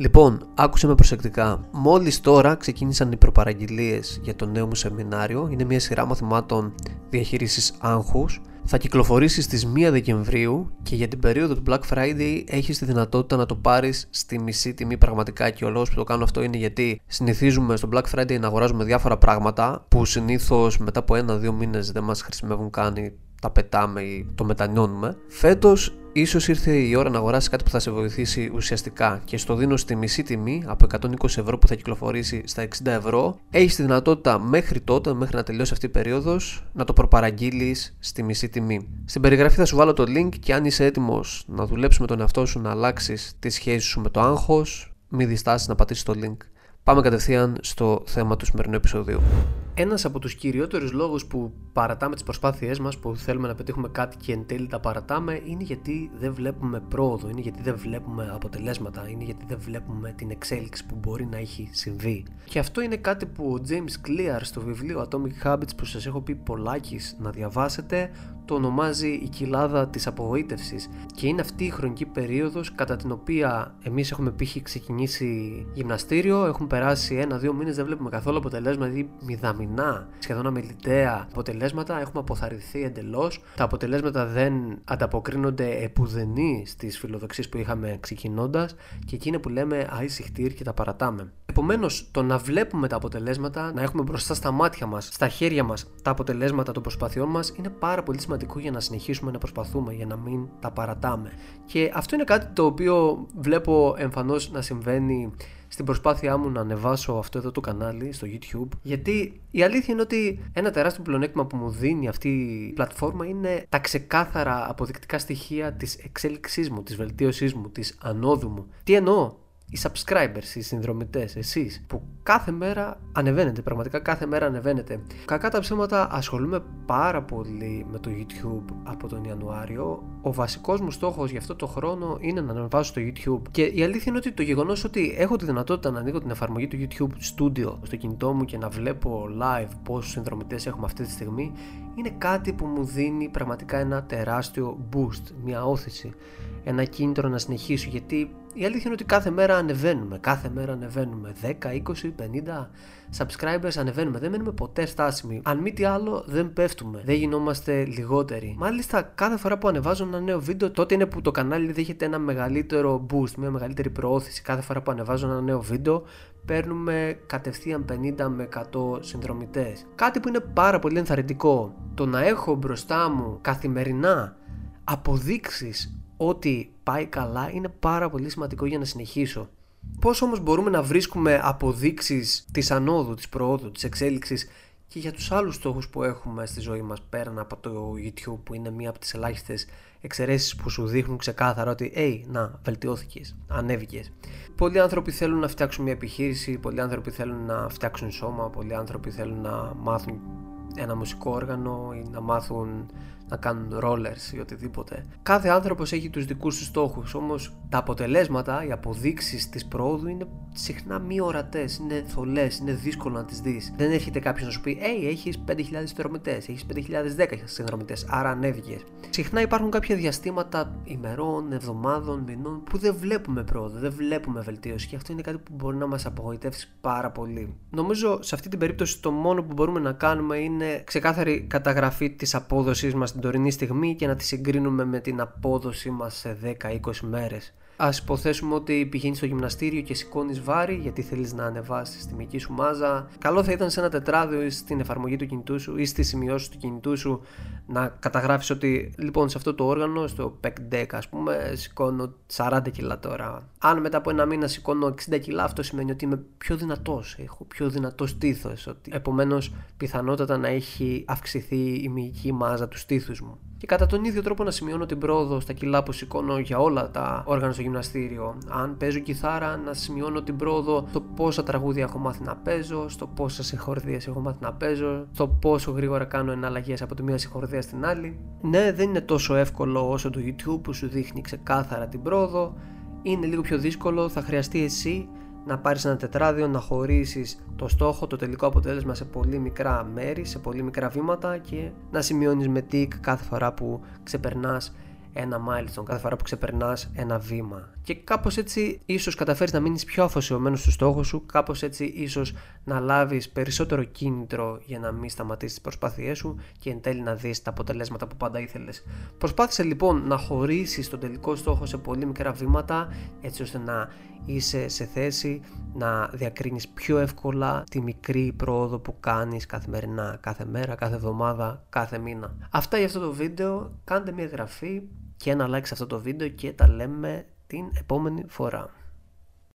Λοιπόν, άκουσε με προσεκτικά. Μόλις τώρα ξεκίνησαν οι προπαραγγελίες για το νέο μου σεμινάριο. Είναι μια σειρά μαθημάτων διαχείρισης άγχους. Θα κυκλοφορήσει στις 1 Δεκεμβρίου και για την περίοδο του Black Friday έχεις τη δυνατότητα να το πάρεις στη μισή τιμή πραγματικά και ο λόγος που το κάνω αυτό είναι γιατί συνηθίζουμε στο Black Friday να αγοράζουμε διάφορα πράγματα που συνήθως μετά από ένα-δύο μήνες δεν μας χρησιμεύουν καν τα πετάμε ή το μετανιώνουμε. Φέτος ίσως ήρθε η ώρα να αγοράσεις κάτι που θα σε βοηθήσει ουσιαστικά και στο δίνω στη μισή τιμή από 120 ευρώ που θα κυκλοφορήσει στα 60 ευρώ. Έχεις τη δυνατότητα μέχρι τότε, μέχρι να τελειώσει αυτή η περίοδος, να το προπαραγγείλεις στη μισή τιμή. Στην περιγραφή θα σου βάλω το link και αν είσαι έτοιμος να δουλέψεις με τον εαυτό σου, να αλλάξεις τη σχέση σου με το άγχος, μην διστάσεις να πατήσεις το link. Πάμε κατευθείαν στο θέμα του σημερινού επεισοδίου. Ένας από τους κυριότερους λόγους που παρατάμε τις προσπάθειές μας, που θέλουμε να πετύχουμε κάτι και εν τέλει τα παρατάμε, είναι γιατί δεν βλέπουμε πρόοδο, είναι γιατί δεν βλέπουμε αποτελέσματα, είναι γιατί δεν βλέπουμε την εξέλιξη που μπορεί να έχει συμβεί. Και αυτό είναι κάτι που ο James Clear στο βιβλίο Atomic Habits που σας έχω πει πολλάκις να διαβάσετε, το ονομάζει η κοιλάδα της απογοήτευσης και είναι αυτή η χρονική περίοδος κατά την οποία εμείς έχουμε π.χ. ξεκινήσει γυμναστήριο, έχουμε περάσει ένα-δύο μήνες, δεν βλέπουμε καθόλου αποτελέσμα, δηλαδή μηδαμινά, σχεδόν αμεληταία αποτελέσματα, έχουμε αποθαρρυνθεί εντελώς, τα αποτελέσματα δεν ανταποκρίνονται επουδενή στις φιλοδοξίες που είχαμε ξεκινώντας και εκείνη που λέμε άισι και τα παρατάμε. Επομένως, το να βλέπουμε τα αποτελέσματα, να έχουμε μπροστά στα μάτια μας, στα χέρια μας τα αποτελέσματα των προσπαθειών μας είναι πάρα πολύ σημαντικό για να συνεχίσουμε να προσπαθούμε, για να μην τα παρατάμε. Και αυτό είναι κάτι το οποίο βλέπω εμφανώς να συμβαίνει στην προσπάθειά μου να ανεβάσω αυτό εδώ το κανάλι στο YouTube. Γιατί η αλήθεια είναι ότι ένα τεράστιο πλεονέκτημα που μου δίνει αυτή η πλατφόρμα είναι τα ξεκάθαρα αποδεικτικά στοιχεία της εξέλιξής μου, της βελτίωσής μου, της ανόδου μου. Τι εννοώ, οι subscribers, οι συνδρομητές, εσείς που κάθε μέρα ανεβαίνετε, πραγματικά κάθε μέρα ανεβαίνετε. Κακά τα ψέματα ασχολούμαι πάρα πολύ με το YouTube από τον Ιανουάριο. Ο βασικός μου στόχος για αυτό το χρόνο είναι να ανεβάσω στο YouTube και η αλήθεια είναι ότι το γεγονός ότι έχω τη δυνατότητα να ανοίγω την εφαρμογή του YouTube Studio στο κινητό μου και να βλέπω live πόσους συνδρομητές έχουμε αυτή τη στιγμή είναι κάτι που μου δίνει πραγματικά ένα τεράστιο boost, μια όθηση, ένα κίνητρο να συνεχίσω γιατί η αλήθεια είναι ότι κάθε μέρα ανεβαίνουμε, κάθε μέρα ανεβαίνουμε 10, 20, 50 subscribers ανεβαίνουμε, δεν μένουμε ποτέ στάσιμοι. Αν μη τι άλλο δεν πέφτουμε, δεν γινόμαστε λιγότεροι. Μάλιστα κάθε φορά που ανεβάζω ένα νέο βίντεο τότε είναι που το κανάλι δέχεται ένα μεγαλύτερο boost, μια μεγαλύτερη προώθηση. Κάθε φορά που ανεβάζω ένα νέο βίντεο παίρνουμε κατευθείαν 50 με 100 συνδρομητές. Κάτι που είναι πάρα πολύ ενθαρρυντικό. Το να έχω μπροστά μου καθημερινά αποδείξεις ότι πάει καλά είναι πάρα πολύ σημαντικό για να συνεχίσω. Πώς όμως μπορούμε να βρίσκουμε αποδείξεις της ανόδου, της προόδου, της εξέλιξης και για τους άλλους στόχους που έχουμε στη ζωή μας πέραν από το YouTube που είναι μία από τις ελάχιστες εξαιρέσεις που σου δείχνουν ξεκάθαρα ότι «Ει, να, βελτιώθηκες, ανέβηκες». Πολλοί άνθρωποι θέλουν να φτιάξουν μια επιχείρηση, πολλοί άνθρωποι θέλουν να φτιάξουν σώμα, πολλοί άνθρωποι θέλουν να μάθουν ένα μουσικό όργανο ή να μάθουν να κάνουν rollers ή οτιδήποτε. Κάθε άνθρωπος έχει τους δικούς του στόχους, όμως τα αποτελέσματα, οι αποδείξεις της πρόοδου είναι συχνά μη ορατές, είναι θολές, είναι δύσκολο να τις δεις. Δεν έρχεται κάποιος να σου πει: Hey, έχεις 5.000 συνδρομητές, έχεις 5.010 συνδρομητές, άρα ανέβηκες. Συχνά υπάρχουν κάποια διαστήματα ημερών, εβδομάδων, μηνών που δεν βλέπουμε πρόοδο, δεν βλέπουμε βελτίωση και αυτό είναι κάτι που μπορεί να μας απογοητεύσει πάρα πολύ. Νομίζω σε αυτή την περίπτωση το μόνο που μπορούμε να κάνουμε είναι ξεκάθαρη καταγραφή της απόδοσής μας την τωρινή στιγμή και να τη συγκρίνουμε με την απόδοσή μας σε 10-20 μέρες. Α υποθέσουμε ότι πηγαίνεις στο γυμναστήριο και σηκώνεις βάρη γιατί θέλεις να ανεβάσεις τη μική σου μάζα. Καλό θα ήταν σε ένα τετράδιο ή στην εφαρμογή του κινητού σου ή στις σημειώσεις του κινητού σου να καταγράφεις ότι λοιπόν σε αυτό το όργανο, στο PEC deck, ας πούμε, σηκώνω 40 κιλά τώρα. Αν μετά από ένα μήνα σηκώνω 60 κιλά, αυτό σημαίνει ότι είμαι πιο δυνατός. Έχω πιο δυνατό στήθος. Επομένως, πιθανότατα να έχει αυξηθεί η μυϊκή μάζα του στήθους μου και κατά τον ίδιο τρόπο να σημειώνω την πρόοδο στα κιλά που σηκώνω για όλα τα όργανα στο γυμναστήριο. Αν παίζω κιθάρα, να σημειώνω την πρόοδο στο πόσα τραγούδια έχω μάθει να παίζω, στο πόσα συγχορδίες έχω μάθει να παίζω, στο πόσο γρήγορα κάνω εναλλαγές από τη μία συγχορδία στην άλλη. Ναι, δεν είναι τόσο εύκολο όσο το YouTube που σου δείχνει ξεκάθαρα την πρόοδο. Είναι λίγο πιο δύσκολο, θα χρειαστεί εσύ να πάρεις ένα τετράδιο, να χωρίσεις το στόχο, το τελικό αποτέλεσμα σε πολύ μικρά μέρη, σε πολύ μικρά βήματα και να σημειώνεις με tick κάθε φορά που ξεπερνάς ένα milestone, κάθε φορά που ξεπερνάς ένα βήμα. Και και κάπως έτσι ίσως καταφέρεις να μείνεις πιο αφοσιωμένος στο στόχο σου, κάπως έτσι ίσως να λάβεις περισσότερο κίνητρο για να μην σταματήσεις τις προσπάθειές σου και εν τέλει να δεις τα αποτελέσματα που πάντα ήθελες. Προσπάθησε λοιπόν να χωρίσεις τον τελικό στόχο σε πολύ μικρά βήματα έτσι ώστε να είσαι σε θέση να διακρίνεις πιο εύκολα τη μικρή πρόοδο που κάνεις καθημερινά, κάθε μέρα, κάθε εβδομάδα, κάθε μήνα. Αυτά για αυτό το βίντεο, κάντε μια εγγραφή και ένα like σε αυτό το βίντεο και τα λέμε την επόμενη φορά.